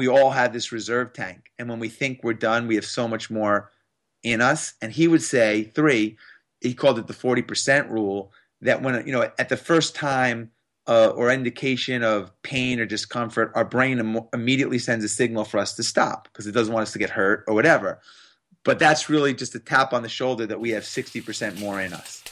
we all have this reserve tank. And when we think we're done, we have so much more in us. And he would say, three, he called it the 40% rule, that when, you know, at the first time uh, or indication of pain or discomfort, our brain Im- immediately sends a signal for us to stop because it doesn't want us to get hurt or whatever. But that's really just a tap on the shoulder that we have 60% more in us.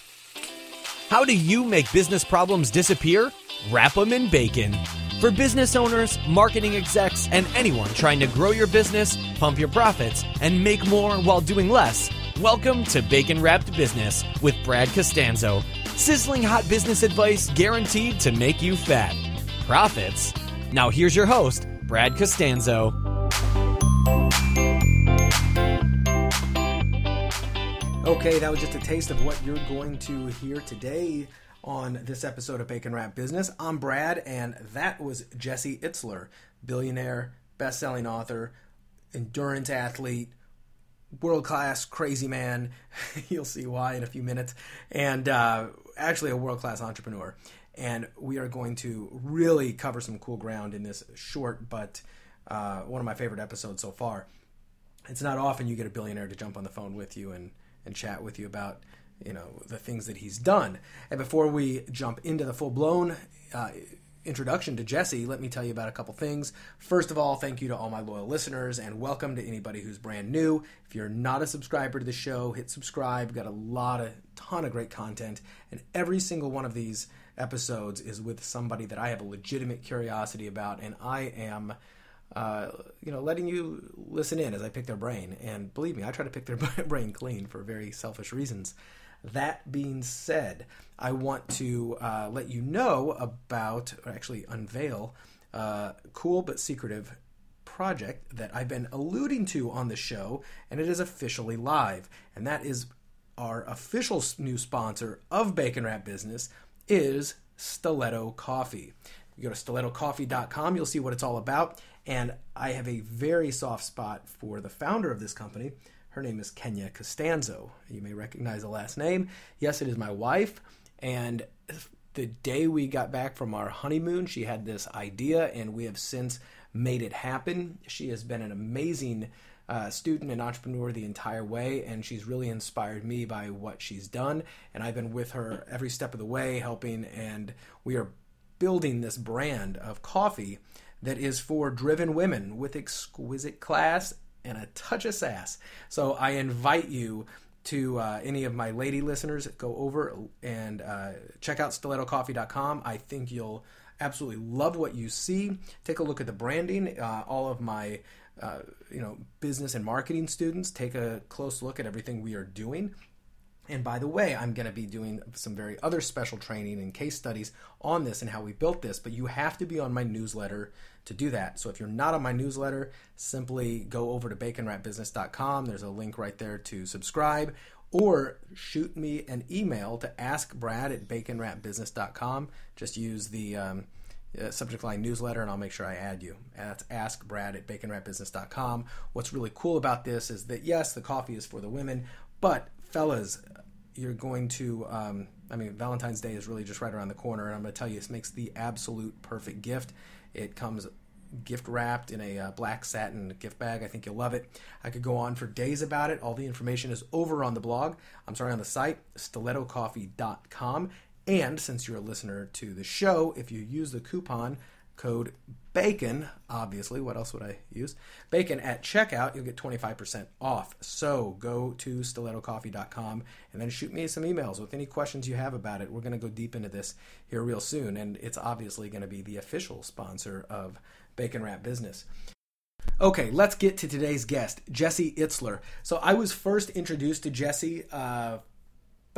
How do you make business problems disappear? Wrap them in bacon. For business owners, marketing execs, and anyone trying to grow your business, pump your profits, and make more while doing less, welcome to Bacon Wrapped Business with Brad Costanzo. Sizzling hot business advice guaranteed to make you fat. Profits? Now here's your host, Brad Costanzo. Okay, that was just a taste of what you're going to hear today on this episode of Bacon Wrap Business. I'm Brad, and that was Jesse Itzler, billionaire, best-selling author, endurance athlete, world-class crazy man. You'll see why in a few minutes, and uh, actually a world-class entrepreneur. And we are going to really cover some cool ground in this short, but uh, one of my favorite episodes so far. It's not often you get a billionaire to jump on the phone with you and and chat with you about you know the things that he's done. And before we jump into the full blown uh, introduction to Jesse, let me tell you about a couple things. First of all, thank you to all my loyal listeners and welcome to anybody who's brand new. If you're not a subscriber to the show, hit subscribe. We've got a lot of ton of great content, and every single one of these episodes is with somebody that I have a legitimate curiosity about, and I am uh, you know, letting you listen in as I pick their brain. And believe me, I try to pick their brain clean for very selfish reasons. That being said, I want to uh, let you know about, or actually unveil, uh, cool but secretive project that I've been alluding to on the show, and it is officially live. And that is our official new sponsor of Bacon Wrap Business is Stiletto Coffee. You go to stilettocoffee.com, you'll see what it's all about. And I have a very soft spot for the founder of this company. Her name is Kenya Costanzo. You may recognize the last name. Yes, it is my wife. And the day we got back from our honeymoon, she had this idea, and we have since made it happen. She has been an amazing uh, student and entrepreneur the entire way, and she's really inspired me by what she's done. And I've been with her every step of the way, helping, and we are building this brand of coffee that is for driven women with exquisite class and a touch of sass. So I invite you to uh, any of my lady listeners, go over and uh, check out stilettocoffee.com. I think you'll absolutely love what you see. Take a look at the branding. Uh, all of my uh, you know business and marketing students take a close look at everything we are doing. And by the way, I'm going to be doing some very other special training and case studies on this and how we built this, but you have to be on my newsletter to do that. So if you're not on my newsletter, simply go over to baconwrapbusiness.com. There's a link right there to subscribe or shoot me an email to askbrad at baconwrapbusiness.com. Just use the um, uh, subject line newsletter and I'll make sure I add you. That's askbrad at baconwrapbusiness.com. What's really cool about this is that yes, the coffee is for the women, but fellas, you're going to. Um, I mean, Valentine's Day is really just right around the corner, and I'm going to tell you, this makes the absolute perfect gift. It comes gift wrapped in a uh, black satin gift bag. I think you'll love it. I could go on for days about it. All the information is over on the blog. I'm sorry, on the site, stilettocoffee.com. And since you're a listener to the show, if you use the coupon code BACON, obviously, what else would I use? BACON at checkout, you'll get 25% off. So go to stilettocoffee.com and then shoot me some emails with any questions you have about it. We're going to go deep into this here real soon, and it's obviously going to be the official sponsor of Bacon Wrap Business. Okay, let's get to today's guest, Jesse Itzler. So I was first introduced to Jesse uh,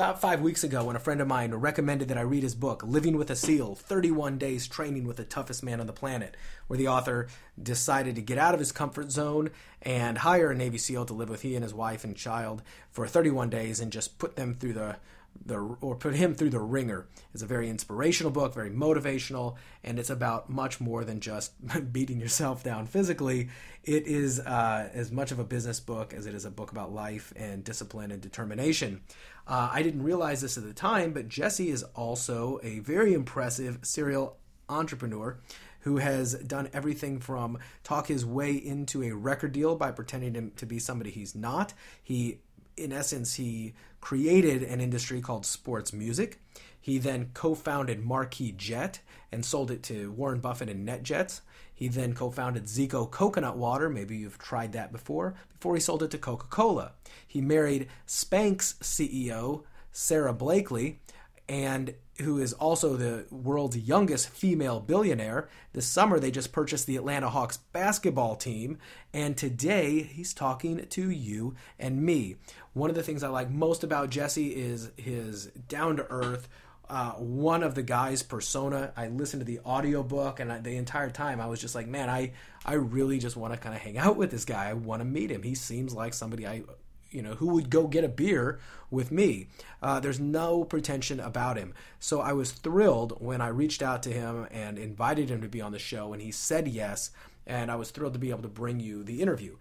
about five weeks ago when a friend of mine recommended that I read his book, Living with a SEAL 31 Days Training with the Toughest Man on the Planet, where the author decided to get out of his comfort zone and hire a Navy SEAL to live with he and his wife and child for 31 days and just put them through the the or put him through the ringer. It's a very inspirational book, very motivational, and it's about much more than just beating yourself down physically. It is uh, as much of a business book as it is a book about life and discipline and determination. Uh, I didn't realize this at the time, but Jesse is also a very impressive serial entrepreneur. who has done everything from talk his way into a record deal by pretending to be somebody he's not. He, in essence, he created an industry called sports music. He then co founded Marquis Jet and sold it to Warren Buffett and NetJets. He then co founded Zico Coconut Water. Maybe you've tried that before, before he sold it to Coca Cola. He married Spanx CEO, Sara Blakely, and who is also the world's youngest female billionaire. This summer, they just purchased the Atlanta Hawks basketball team, and today he's talking to you and me. One of the things I like most about Jesse is his down to earth, uh, one of the guy's persona. I listened to the audiobook and I, the entire time I was just like, man, I, I really just want to kind of hang out with this guy. I want to meet him. He seems like somebody I, you know, who would go get a beer with me. Uh, there's no pretension about him. So I was thrilled when I reached out to him and invited him to be on the show, and he said yes. And I was thrilled to be able to bring you the interview.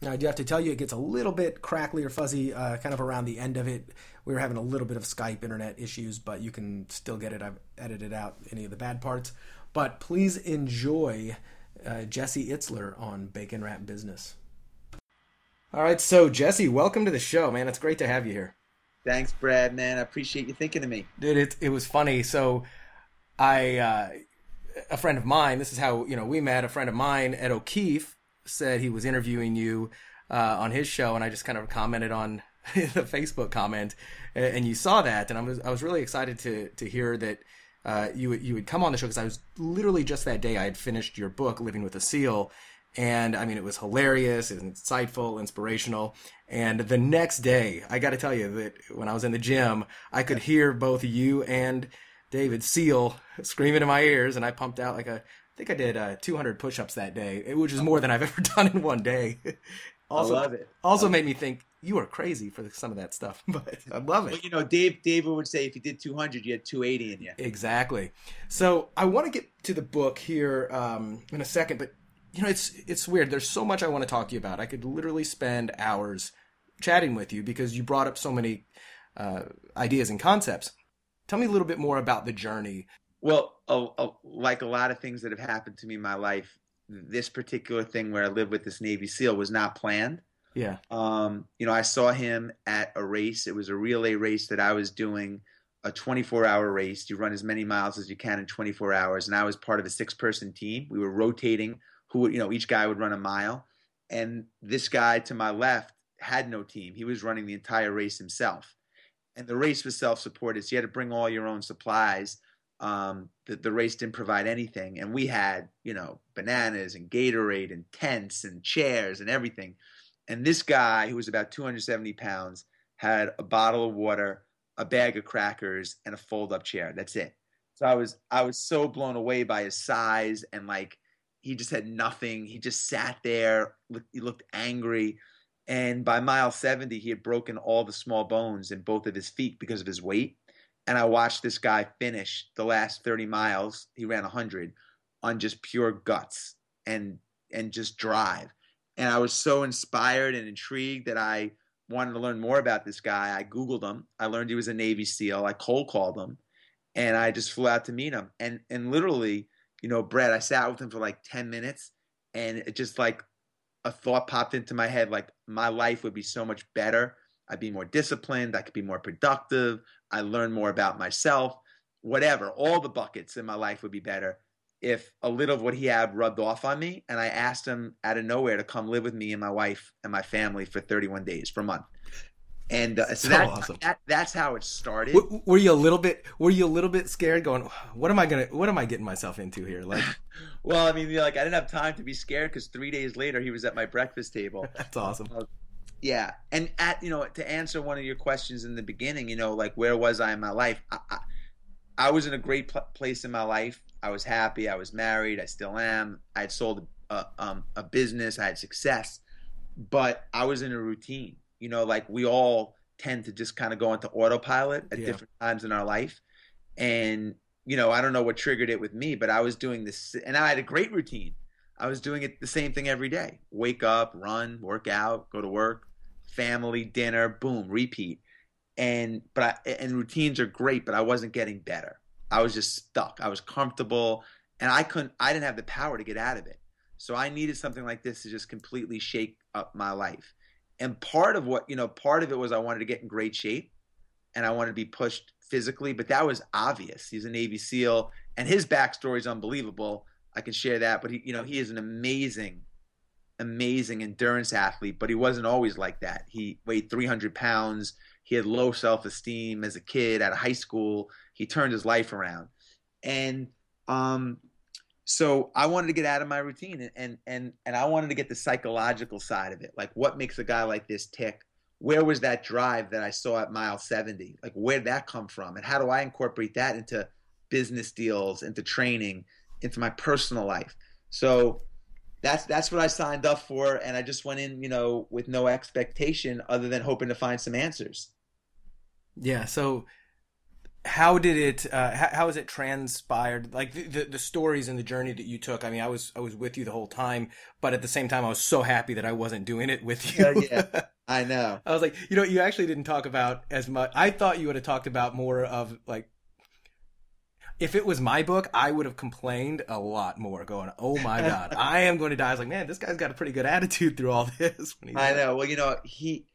Now, I do have to tell you, it gets a little bit crackly or fuzzy uh, kind of around the end of it. We were having a little bit of Skype internet issues, but you can still get it. I've edited out any of the bad parts. But please enjoy uh, Jesse Itzler on Bacon Wrap Business. All right, so Jesse, welcome to the show, man. It's great to have you here. Thanks, Brad, man. I appreciate you thinking of me. Dude, it, it was funny. So, I, uh, a friend of mine, this is how, you know, we met. A friend of mine, Ed O'Keefe, said he was interviewing you uh, on his show, and I just kind of commented on the Facebook comment, and you saw that, and I was I was really excited to to hear that uh, you you would come on the show because I was literally just that day I had finished your book, Living with a Seal, and I mean it was hilarious, it was insightful, inspirational, and the next day I got to tell you that when I was in the gym, I could hear both you and David Seal screaming in my ears, and I pumped out like a I think I did uh, 200 push-ups that day, which is more than I've ever done in one day. also, I love it. Also made me think you are crazy for some of that stuff, but I love it. Well, you know, Dave David would say if you did 200, you had 280 in you. Exactly. So I want to get to the book here um, in a second, but you know, it's it's weird. There's so much I want to talk to you about. I could literally spend hours chatting with you because you brought up so many uh, ideas and concepts. Tell me a little bit more about the journey well, like a lot of things that have happened to me in my life, this particular thing where I live with this Navy SEAL was not planned. Yeah. Um, you know, I saw him at a race. It was a relay race that I was doing, a 24 hour race. You run as many miles as you can in 24 hours. And I was part of a six person team. We were rotating who you know, each guy would run a mile. And this guy to my left had no team. He was running the entire race himself. And the race was self supported. So you had to bring all your own supplies um, the, the race didn't provide anything. And we had, you know, bananas and Gatorade and tents and chairs and everything. And this guy, who was about 270 pounds, had a bottle of water, a bag of crackers, and a fold up chair. That's it. So I was I was so blown away by his size and like he just had nothing. He just sat there. He looked angry. And by mile 70, he had broken all the small bones in both of his feet because of his weight and I watched this guy finish the last 30 miles. He ran 100 on just pure guts and and just drive. And I was so inspired and intrigued that I wanted to learn more about this guy. I googled him. I learned he was a Navy SEAL. I cold called him, and I just flew out to meet him. And and literally, you know, Brett, I sat with him for like 10 minutes, and it just like a thought popped into my head like my life would be so much better I'd be more disciplined. I could be more productive. I learn more about myself. Whatever, all the buckets in my life would be better if a little of what he had rubbed off on me. And I asked him out of nowhere to come live with me and my wife and my family for 31 days, for a month. And uh, so, so that, awesome. that, that's how it started. Were you a little bit? Were you a little bit scared? Going, what am I gonna? What am I getting myself into here? Like, well, I mean, like I didn't have time to be scared because three days later he was at my breakfast table. that's awesome. Uh, yeah, and at you know to answer one of your questions in the beginning, you know, like where was I in my life? I, I, I was in a great pl- place in my life. I was happy. I was married. I still am. I had sold a, um, a business. I had success, but I was in a routine. You know, like we all tend to just kind of go into autopilot at yeah. different times in our life, and you know, I don't know what triggered it with me, but I was doing this, and I had a great routine. I was doing it the same thing every day: wake up, run, work out, go to work, family dinner, boom, repeat. And but I, and routines are great, but I wasn't getting better. I was just stuck. I was comfortable and I couldn't. I didn't have the power to get out of it. So I needed something like this to just completely shake up my life. And part of what you know, part of it was I wanted to get in great shape, and I wanted to be pushed physically. But that was obvious. He's a Navy SEAL, and his backstory is unbelievable. I can share that. But he, you know, he is an amazing, amazing endurance athlete. But he wasn't always like that. He weighed 300 pounds. He had low self esteem as a kid. Out of high school, he turned his life around, and um, so I wanted to get out of my routine and, and and I wanted to get the psychological side of it. Like what makes a guy like this tick? Where was that drive that I saw at mile 70? Like where did that come from? And how do I incorporate that into business deals, into training, into my personal life? So that's that's what I signed up for and I just went in, you know, with no expectation other than hoping to find some answers. Yeah, so how did it uh, how, how has it transpired like the, the, the stories and the journey that you took i mean i was i was with you the whole time but at the same time i was so happy that i wasn't doing it with you yeah, yeah. i know i was like you know you actually didn't talk about as much i thought you would have talked about more of like if it was my book, I would have complained a lot more, going, "Oh my god, I am going to die." I was like, "Man, this guy's got a pretty good attitude through all this." I know. Well, you know, he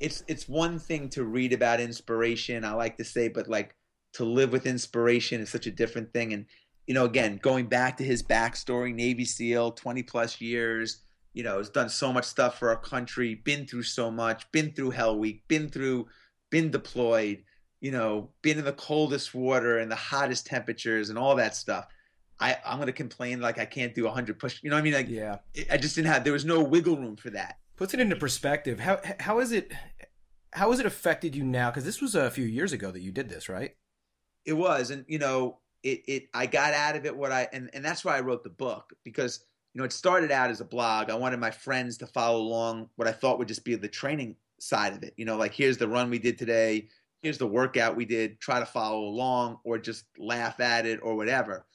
it's it's one thing to read about inspiration. I like to say, but like to live with inspiration is such a different thing. And you know, again, going back to his backstory, Navy SEAL, twenty plus years. You know, has done so much stuff for our country, been through so much, been through Hell Week, been through, been deployed. You know, been in the coldest water and the hottest temperatures and all that stuff. I, I'm going to complain like I can't do 100 push. You know what I mean? Like, yeah, I just didn't have. There was no wiggle room for that puts it into perspective. How how is it how has it affected you now? Because this was a few years ago that you did this, right? It was, and you know, it it I got out of it what I and and that's why I wrote the book because you know it started out as a blog. I wanted my friends to follow along what I thought would just be the training side of it. You know, like here's the run we did today, here's the workout we did. Try to follow along or just laugh at it or whatever.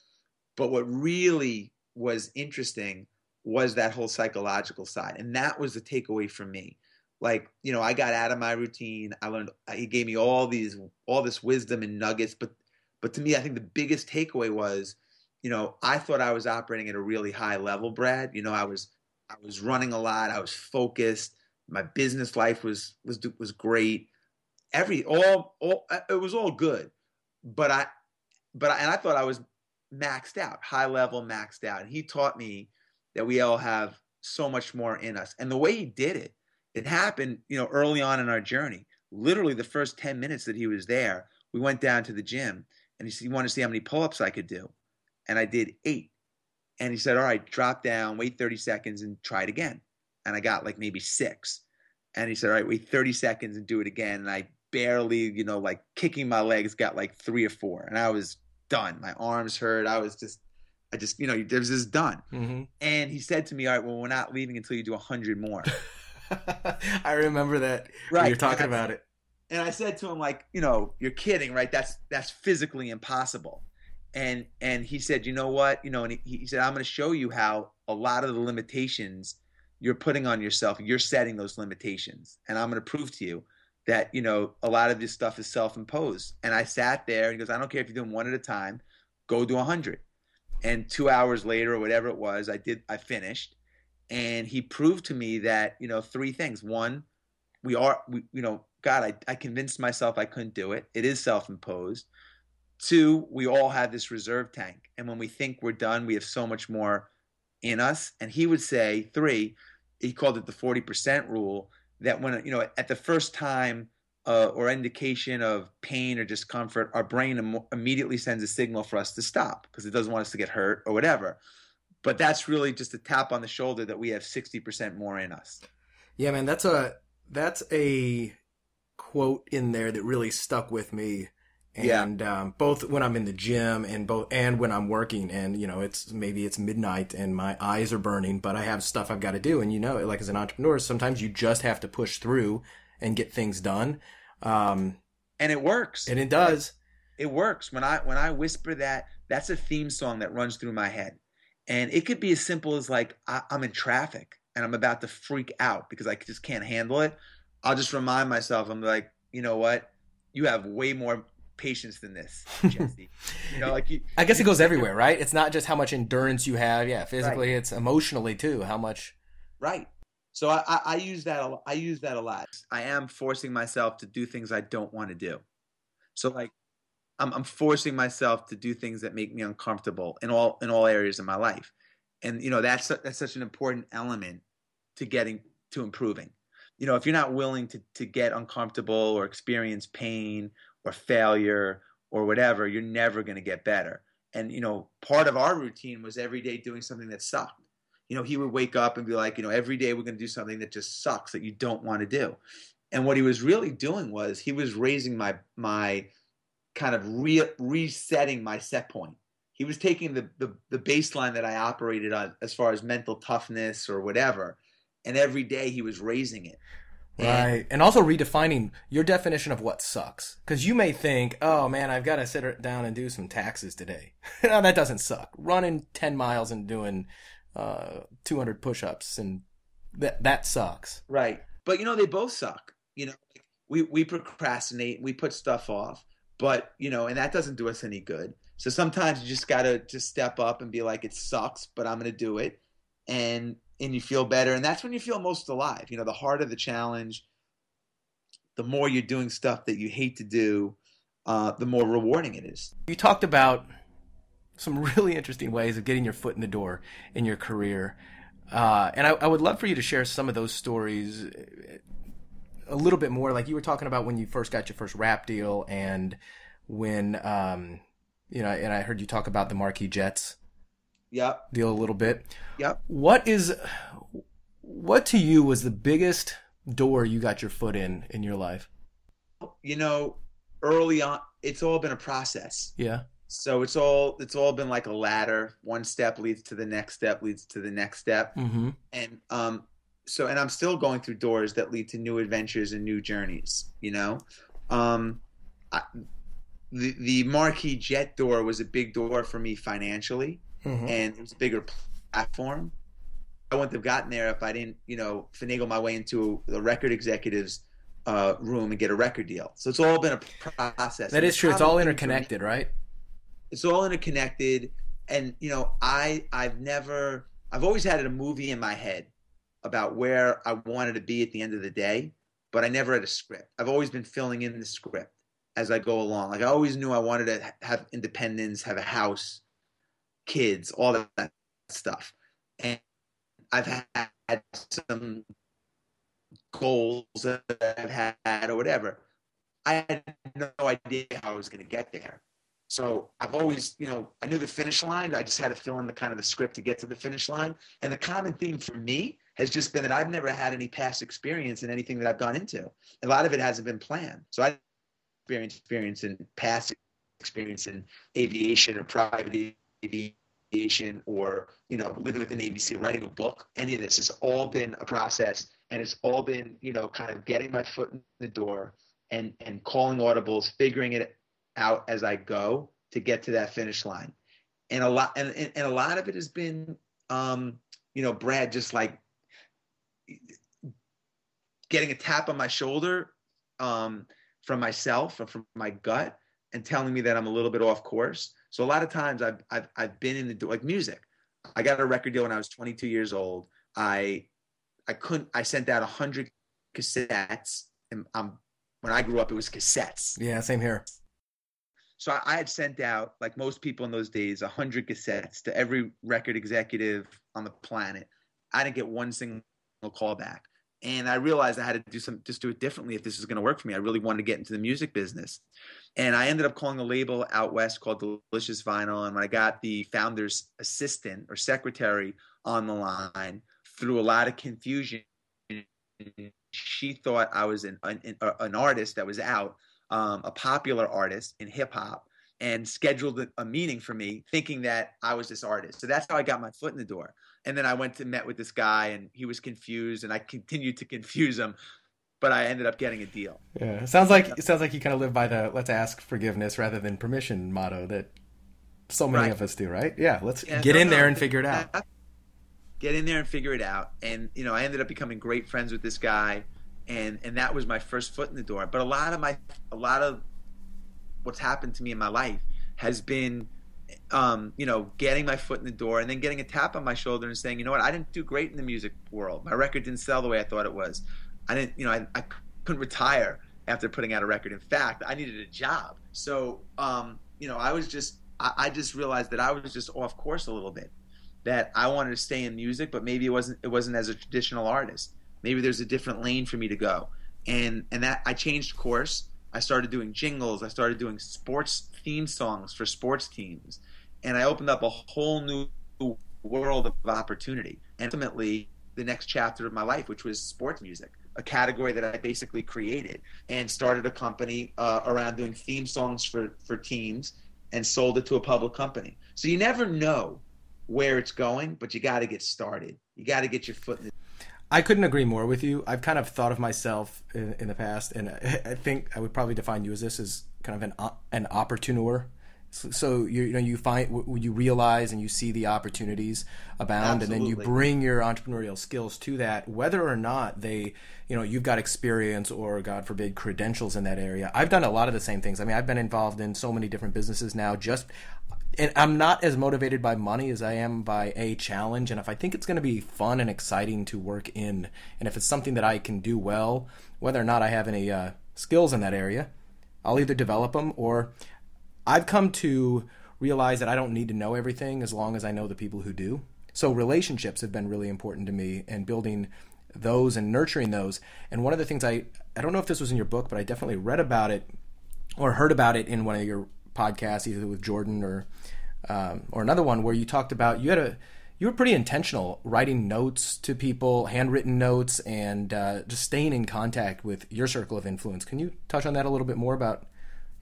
But what really was interesting was that whole psychological side. And that was the takeaway for me. Like, you know, I got out of my routine. I learned uh, he gave me all these all this wisdom and nuggets, but but to me, I think the biggest takeaway was, you know, I thought I was operating at a really high level, Brad. You know, I was I was running a lot, I was focused, my business life was was was great. Every all all uh, it was all good. But I but I, and I thought I was maxed out, high level maxed out. And he taught me that we all have so much more in us. And the way he did it, it happened, you know, early on in our journey. Literally the first 10 minutes that he was there, we went down to the gym and he said, You want to see how many pull ups I could do? And I did eight. And he said, All right, drop down, wait 30 seconds and try it again. And I got like maybe six. And he said, All right, wait 30 seconds and do it again. And I barely, you know, like kicking my legs, got like three or four. And I was done. My arms hurt. I was just I just, you know, this done. Mm-hmm. And he said to me, all right, well, we're not leaving until you do a hundred more. I remember that. Right. You're talking I, about it. And I said to him, like, you know, you're kidding, right? That's, that's physically impossible. And, and he said, you know what? You know, and he, he said, I'm going to show you how a lot of the limitations you're putting on yourself, you're setting those limitations. And I'm going to prove to you that, you know, a lot of this stuff is self imposed. And I sat there and he goes, I don't care if you're doing one at a time, go do a hundred and two hours later or whatever it was i did i finished. And he proved to me that you know three things. One we are we, you know god I, I convinced myself i couldn't do it. It is self-imposed. Two we all have this reserve tank. And when we think we're done we have so much more in us. And he would say three he called it the 40% rule that when you know at the first time uh, or indication of pain or discomfort, our brain Im- immediately sends a signal for us to stop because it doesn't want us to get hurt or whatever. But that's really just a tap on the shoulder that we have 60% more in us. Yeah, man, that's a that's a quote in there that really stuck with me. And yeah. um, both when I'm in the gym and both and when I'm working and you know it's maybe it's midnight and my eyes are burning but I have stuff I've got to do and you know like as an entrepreneur sometimes you just have to push through and get things done. Um, and it works. And it does. It works. When I when I whisper that, that's a theme song that runs through my head. And it could be as simple as like I, I'm in traffic and I'm about to freak out because I just can't handle it. I'll just remind myself, I'm like, you know what? You have way more patience than this, Jesse. you know, like you, I guess it goes everywhere, right? It's not just how much endurance you have. Yeah, physically, right. it's emotionally too. How much? Right. So I, I, I use that. A, I use that a lot. I am forcing myself to do things I don't want to do. So like, I'm, I'm forcing myself to do things that make me uncomfortable in all in all areas of my life, and you know that's that's such an important element to getting to improving. You know, if you're not willing to to get uncomfortable or experience pain or failure or whatever, you're never going to get better. And you know, part of our routine was every day doing something that sucked. You know, he would wake up and be like, you know, every day we're going to do something that just sucks that you don't want to do. And what he was really doing was he was raising my my kind of re- resetting my set point. He was taking the, the the baseline that I operated on as far as mental toughness or whatever, and every day he was raising it. Right. And also redefining your definition of what sucks. Because you may think, oh man, I've got to sit down and do some taxes today. no, that doesn't suck. Running 10 miles and doing uh, 200 push ups, and that, that sucks. Right. But you know, they both suck. You know, we, we procrastinate, we put stuff off, but you know, and that doesn't do us any good. So sometimes you just got to just step up and be like, it sucks, but I'm going to do it. And and you feel better. And that's when you feel most alive. You know, the harder the challenge, the more you're doing stuff that you hate to do, uh, the more rewarding it is. You talked about some really interesting ways of getting your foot in the door in your career. Uh, and I, I, would love for you to share some of those stories a little bit more. Like you were talking about when you first got your first rap deal and when, um, you know, and I heard you talk about the Marquis Jets Yep. Deal a little bit. Yep. What is what to you was the biggest door you got your foot in in your life? You know, early on, it's all been a process. Yeah. So it's all it's all been like a ladder. One step leads to the next step leads to the next step. Mm-hmm. And um, so and I'm still going through doors that lead to new adventures and new journeys. You know, um, I, the the Marquis Jet door was a big door for me financially mm-hmm. and it was a bigger platform. I wouldn't have gotten there if I didn't, you know, finagle my way into the record executives uh, room and get a record deal. So it's all been a process. That is true. It's all interconnected, right? It's all interconnected, and you know, I I've never I've always had a movie in my head about where I wanted to be at the end of the day, but I never had a script. I've always been filling in the script as I go along. Like I always knew I wanted to have independence, have a house, kids, all that stuff. And I've had some goals that I've had or whatever. I had no idea how I was going to get there. So I've always, you know, I knew the finish line. I just had to fill in the kind of the script to get to the finish line. And the common theme for me has just been that I've never had any past experience in anything that I've gone into. A lot of it hasn't been planned. So I experience experience in past experience in aviation or private aviation or you know living with Navy SEAL, writing a book. Any of this has all been a process, and it's all been you know kind of getting my foot in the door and and calling audibles, figuring it out as I go to get to that finish line. And a lot and and, and a lot of it has been um, you know Brad just like getting a tap on my shoulder um, from myself or from my gut and telling me that I'm a little bit off course so a lot of times I've, I've, I've been in the, like music. I got a record deal when I was 22 years old. I, I couldn't, I sent out a hundred cassettes and um, when I grew up, it was cassettes. Yeah. Same here. So I, I had sent out, like most people in those days, hundred cassettes to every record executive on the planet. I didn't get one single call back and I realized I had to do some just do it differently if this is going to work for me. I really wanted to get into the music business, and I ended up calling a label out west called Delicious Vinyl. And when I got the founder's assistant or secretary on the line, through a lot of confusion, she thought I was an an, an artist that was out, um, a popular artist in hip hop, and scheduled a meeting for me, thinking that I was this artist. So that's how I got my foot in the door. And then I went to met with this guy, and he was confused, and I continued to confuse him, but I ended up getting a deal. Yeah, sounds like it sounds like you kind of live by the "let's ask forgiveness rather than permission" motto that so many right. of us do, right? Yeah, let's yeah, get no, in no, there and figure it out. Get in there and figure it out, and you know, I ended up becoming great friends with this guy, and and that was my first foot in the door. But a lot of my a lot of what's happened to me in my life has been um, you know, getting my foot in the door and then getting a tap on my shoulder and saying, you know what, I didn't do great in the music world. My record didn't sell the way I thought it was. I didn't, you know, I, I couldn't retire after putting out a record. In fact, I needed a job. So, um, you know, I was just, I, I just realized that I was just off course a little bit. That I wanted to stay in music, but maybe it wasn't. It wasn't as a traditional artist. Maybe there's a different lane for me to go, and and that I changed course. I started doing jingles. I started doing sports theme songs for sports teams, and I opened up a whole new world of opportunity. And ultimately, the next chapter of my life, which was sports music, a category that I basically created, and started a company uh, around doing theme songs for for teams, and sold it to a public company. So you never know where it's going, but you got to get started. You got to get your foot in the I couldn't agree more with you. I've kind of thought of myself in, in the past, and I think I would probably define you as this as kind of an an opportuneur. So, so you, you, know you find you realize and you see the opportunities abound, Absolutely. and then you bring your entrepreneurial skills to that, whether or not they you know you've got experience or God forbid credentials in that area. I've done a lot of the same things. I mean, I've been involved in so many different businesses now. Just and I'm not as motivated by money as I am by a challenge. And if I think it's going to be fun and exciting to work in, and if it's something that I can do well, whether or not I have any uh, skills in that area, I'll either develop them or I've come to realize that I don't need to know everything as long as I know the people who do. So relationships have been really important to me and building those and nurturing those. And one of the things I I don't know if this was in your book, but I definitely read about it or heard about it in one of your podcasts, either with Jordan or um, or another one where you talked about you had a you were pretty intentional writing notes to people, handwritten notes, and uh, just staying in contact with your circle of influence. Can you touch on that a little bit more about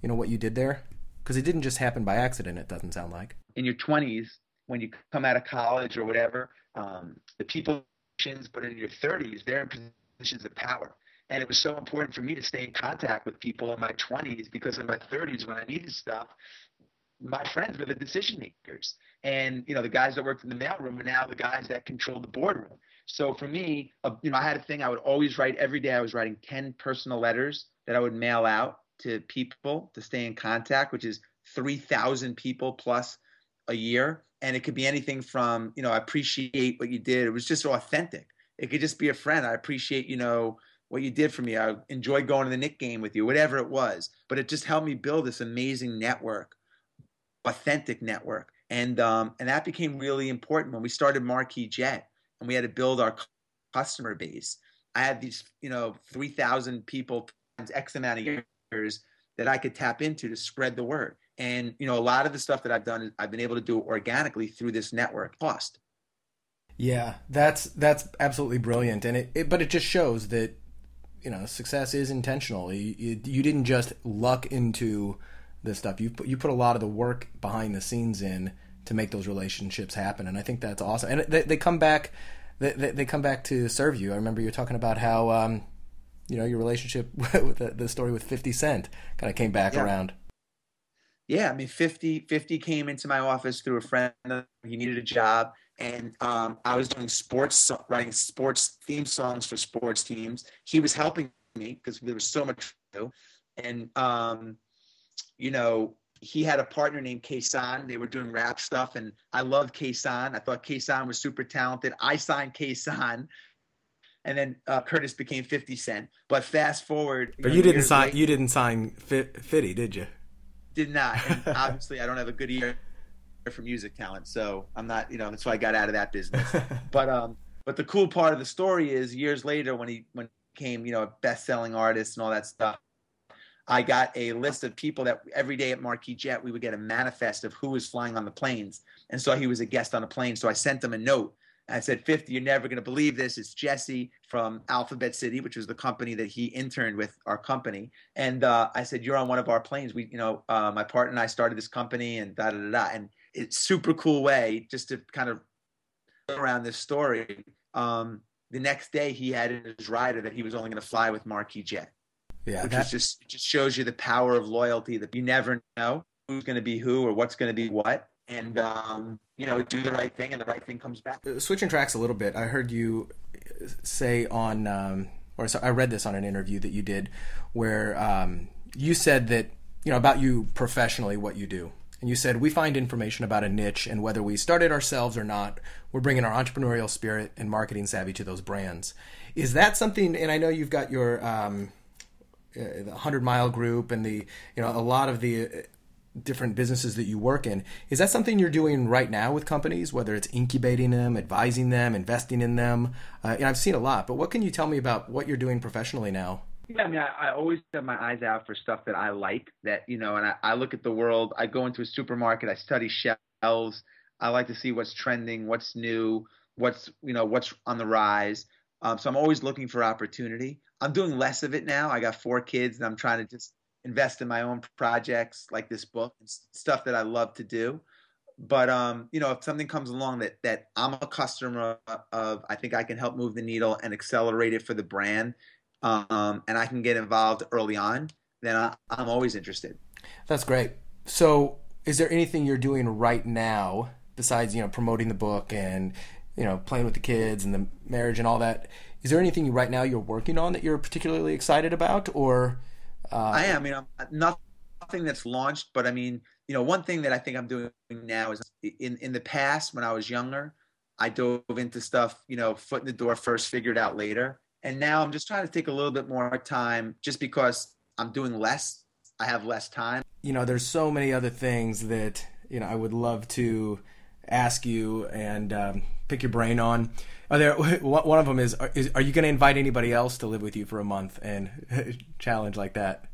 you know what you did there? Because it didn't just happen by accident. It doesn't sound like in your twenties when you come out of college or whatever, um, the people, but in your thirties, they're in positions of power. And it was so important for me to stay in contact with people in my 20s because in my 30s, when I needed stuff, my friends were the decision makers. And, you know, the guys that worked in the mailroom are now the guys that control the boardroom. So for me, uh, you know, I had a thing I would always write every day. I was writing 10 personal letters that I would mail out to people to stay in contact, which is 3,000 people plus a year. And it could be anything from, you know, I appreciate what you did. It was just authentic. It could just be a friend. I appreciate, you know, what you did for me. I enjoyed going to the Nick game with you, whatever it was. But it just helped me build this amazing network, authentic network, and um, and that became really important when we started Marquis Jet, and we had to build our customer base. I had these, you know, three thousand people times X amount of years that I could tap into to spread the word. And you know, a lot of the stuff that I've done, I've been able to do organically through this network. Cost. Yeah, that's that's absolutely brilliant, and it, it but it just shows that you know success is intentional. You, you, you, didn't just luck into this stuff. You put you put a lot of the work behind the scenes in to make those relationships happen, and I think that's awesome. And they, they come back they, they, come back to serve you. I remember you were talking about how um, you know your relationship with the, the, story with Fifty Cent kind of came back yeah. around. Yeah, I mean 50, 50 came into my office through a friend. He needed a job and um, I was doing sports, writing sports theme songs for sports teams. He was helping me because there was so much to do. And, um, you know, he had a partner named Ksan. They were doing rap stuff, and I loved Ksan. I thought Ksan was super talented. I signed Ksan, and then uh, Curtis became Fifty Cent. But fast forward, but you, know, you didn't sign. Later, you didn't sign Fitty, did you? Did not. And obviously, I don't have a good ear for music talent. So I'm not, you know, that's why I got out of that business. but um, but the cool part of the story is years later when he when he became, you know, a best selling artist and all that stuff. I got a list of people that every day at Marquis Jet we would get a manifest of who was flying on the planes, and so he was a guest on a plane. So I sent him a note. I said, "50, you're never going to believe this. It's Jesse from Alphabet City, which was the company that he interned with our company." And uh, I said, "You're on one of our planes. We, you know, uh, my partner and I started this company, and da da da da." And it's super cool way just to kind of go around this story. Um, the next day, he had his rider that he was only going to fly with Marquis Jet. Yeah, which that... just just shows you the power of loyalty that you never know who's going to be who or what's going to be what, and um, you know, do the right thing, and the right thing comes back. Uh, switching tracks a little bit, I heard you say on, um, or so I read this on an interview that you did, where um, you said that you know, about you professionally, what you do. And you said we find information about a niche, and whether we started ourselves or not, we're bringing our entrepreneurial spirit and marketing savvy to those brands. Is that something? And I know you've got your um, uh, the hundred mile group and the you know a lot of the uh, different businesses that you work in. Is that something you're doing right now with companies, whether it's incubating them, advising them, investing in them? Uh, and I've seen a lot, but what can you tell me about what you're doing professionally now? Yeah, I mean, I, I always have my eyes out for stuff that I like. That you know, and I, I look at the world. I go into a supermarket. I study shelves. I like to see what's trending, what's new, what's you know, what's on the rise. Um, so I'm always looking for opportunity. I'm doing less of it now. I got four kids, and I'm trying to just invest in my own projects like this book and stuff that I love to do. But um, you know, if something comes along that that I'm a customer of, I think I can help move the needle and accelerate it for the brand, um, and I can get involved early on, then I, I'm always interested. That's great. So, is there anything you're doing right now besides you know promoting the book and you know playing with the kids and the marriage and all that? Is there anything right now you're working on that you're particularly excited about, or uh, I am. I mean, I'm nothing that's launched, but I mean, you know, one thing that I think I'm doing now is in in the past when I was younger, I dove into stuff, you know, foot in the door first, figured out later, and now I'm just trying to take a little bit more time, just because I'm doing less. I have less time. You know, there's so many other things that you know I would love to ask you and um, pick your brain on. Are there one of them is are, is, are you going to invite anybody else to live with you for a month and challenge like that?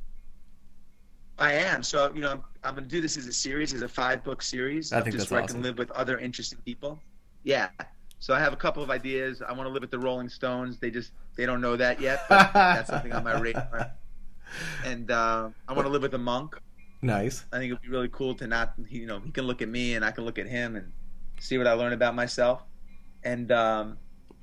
I am. So you know, I'm, I'm going to do this as a series, as a five book series. I think just that's where awesome. I can live with other interesting people. Yeah. So I have a couple of ideas. I want to live with the Rolling Stones. They just they don't know that yet. But that's something on my radar. And uh, I want to live with a monk. Nice. I think it'd be really cool to not, you know, he can look at me and I can look at him and see what I learn about myself. And um,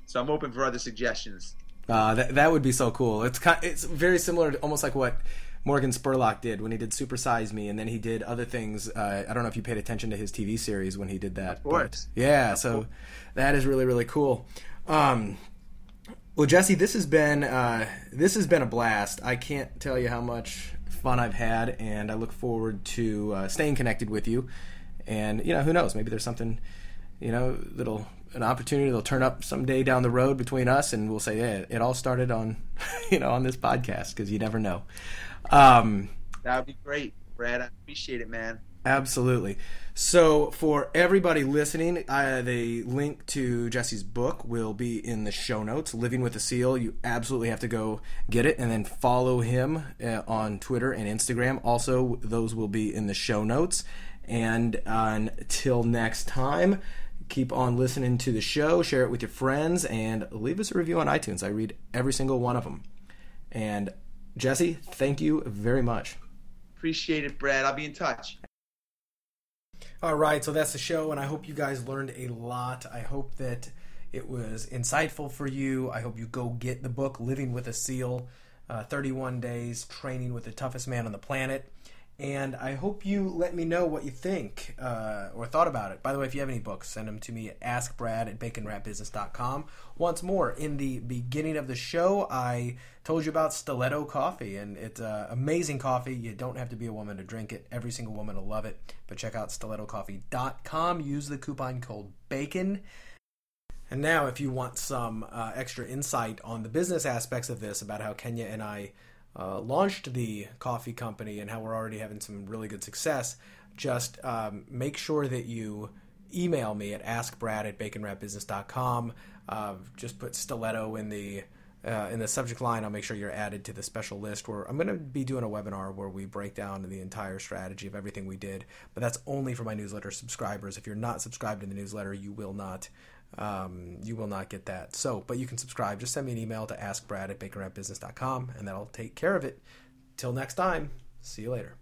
so I'm open for other suggestions. Uh, that that would be so cool. It's kind, it's very similar to almost like what Morgan Spurlock did when he did Super Size Me, and then he did other things. Uh, I don't know if you paid attention to his TV series when he did that. Of course. But yeah, so that is really really cool. Um, well, Jesse, this has been uh, this has been a blast. I can't tell you how much fun I've had, and I look forward to uh, staying connected with you. And you know, who knows? Maybe there's something you know that'll an opportunity that'll turn up someday down the road between us, and we'll say, "Yeah, it all started on you know on this podcast," because you never know. Um, that would be great, Brad. I appreciate it, man. Absolutely. So, for everybody listening, uh, the link to Jesse's book will be in the show notes. Living with a Seal. You absolutely have to go get it and then follow him uh, on Twitter and Instagram. Also, those will be in the show notes. And until next time, keep on listening to the show, share it with your friends, and leave us a review on iTunes. I read every single one of them. And Jesse, thank you very much. Appreciate it, Brad. I'll be in touch. All right, so that's the show, and I hope you guys learned a lot. I hope that it was insightful for you. I hope you go get the book, Living with a SEAL uh, 31 Days Training with the Toughest Man on the Planet. And I hope you let me know what you think uh, or thought about it. By the way, if you have any books, send them to me at askbrad at baconwrapbusiness.com. Once more, in the beginning of the show, I told you about Stiletto Coffee, and it's uh, amazing coffee. You don't have to be a woman to drink it. Every single woman will love it. But check out stilettocoffee.com. Use the coupon code BACON. And now, if you want some uh, extra insight on the business aspects of this, about how Kenya and I uh, launched the coffee company and how we're already having some really good success, just um, make sure that you email me at askbrad at baconwrapbusiness.com. Uh, just put stiletto in the uh, in the subject line. I'll make sure you're added to the special list where I'm going to be doing a webinar where we break down the entire strategy of everything we did. But that's only for my newsletter subscribers. If you're not subscribed to the newsletter, you will not um, you will not get that. So, but you can subscribe. Just send me an email to askbrad at baconwrapbusiness.com and that'll take care of it. Till next time, see you later.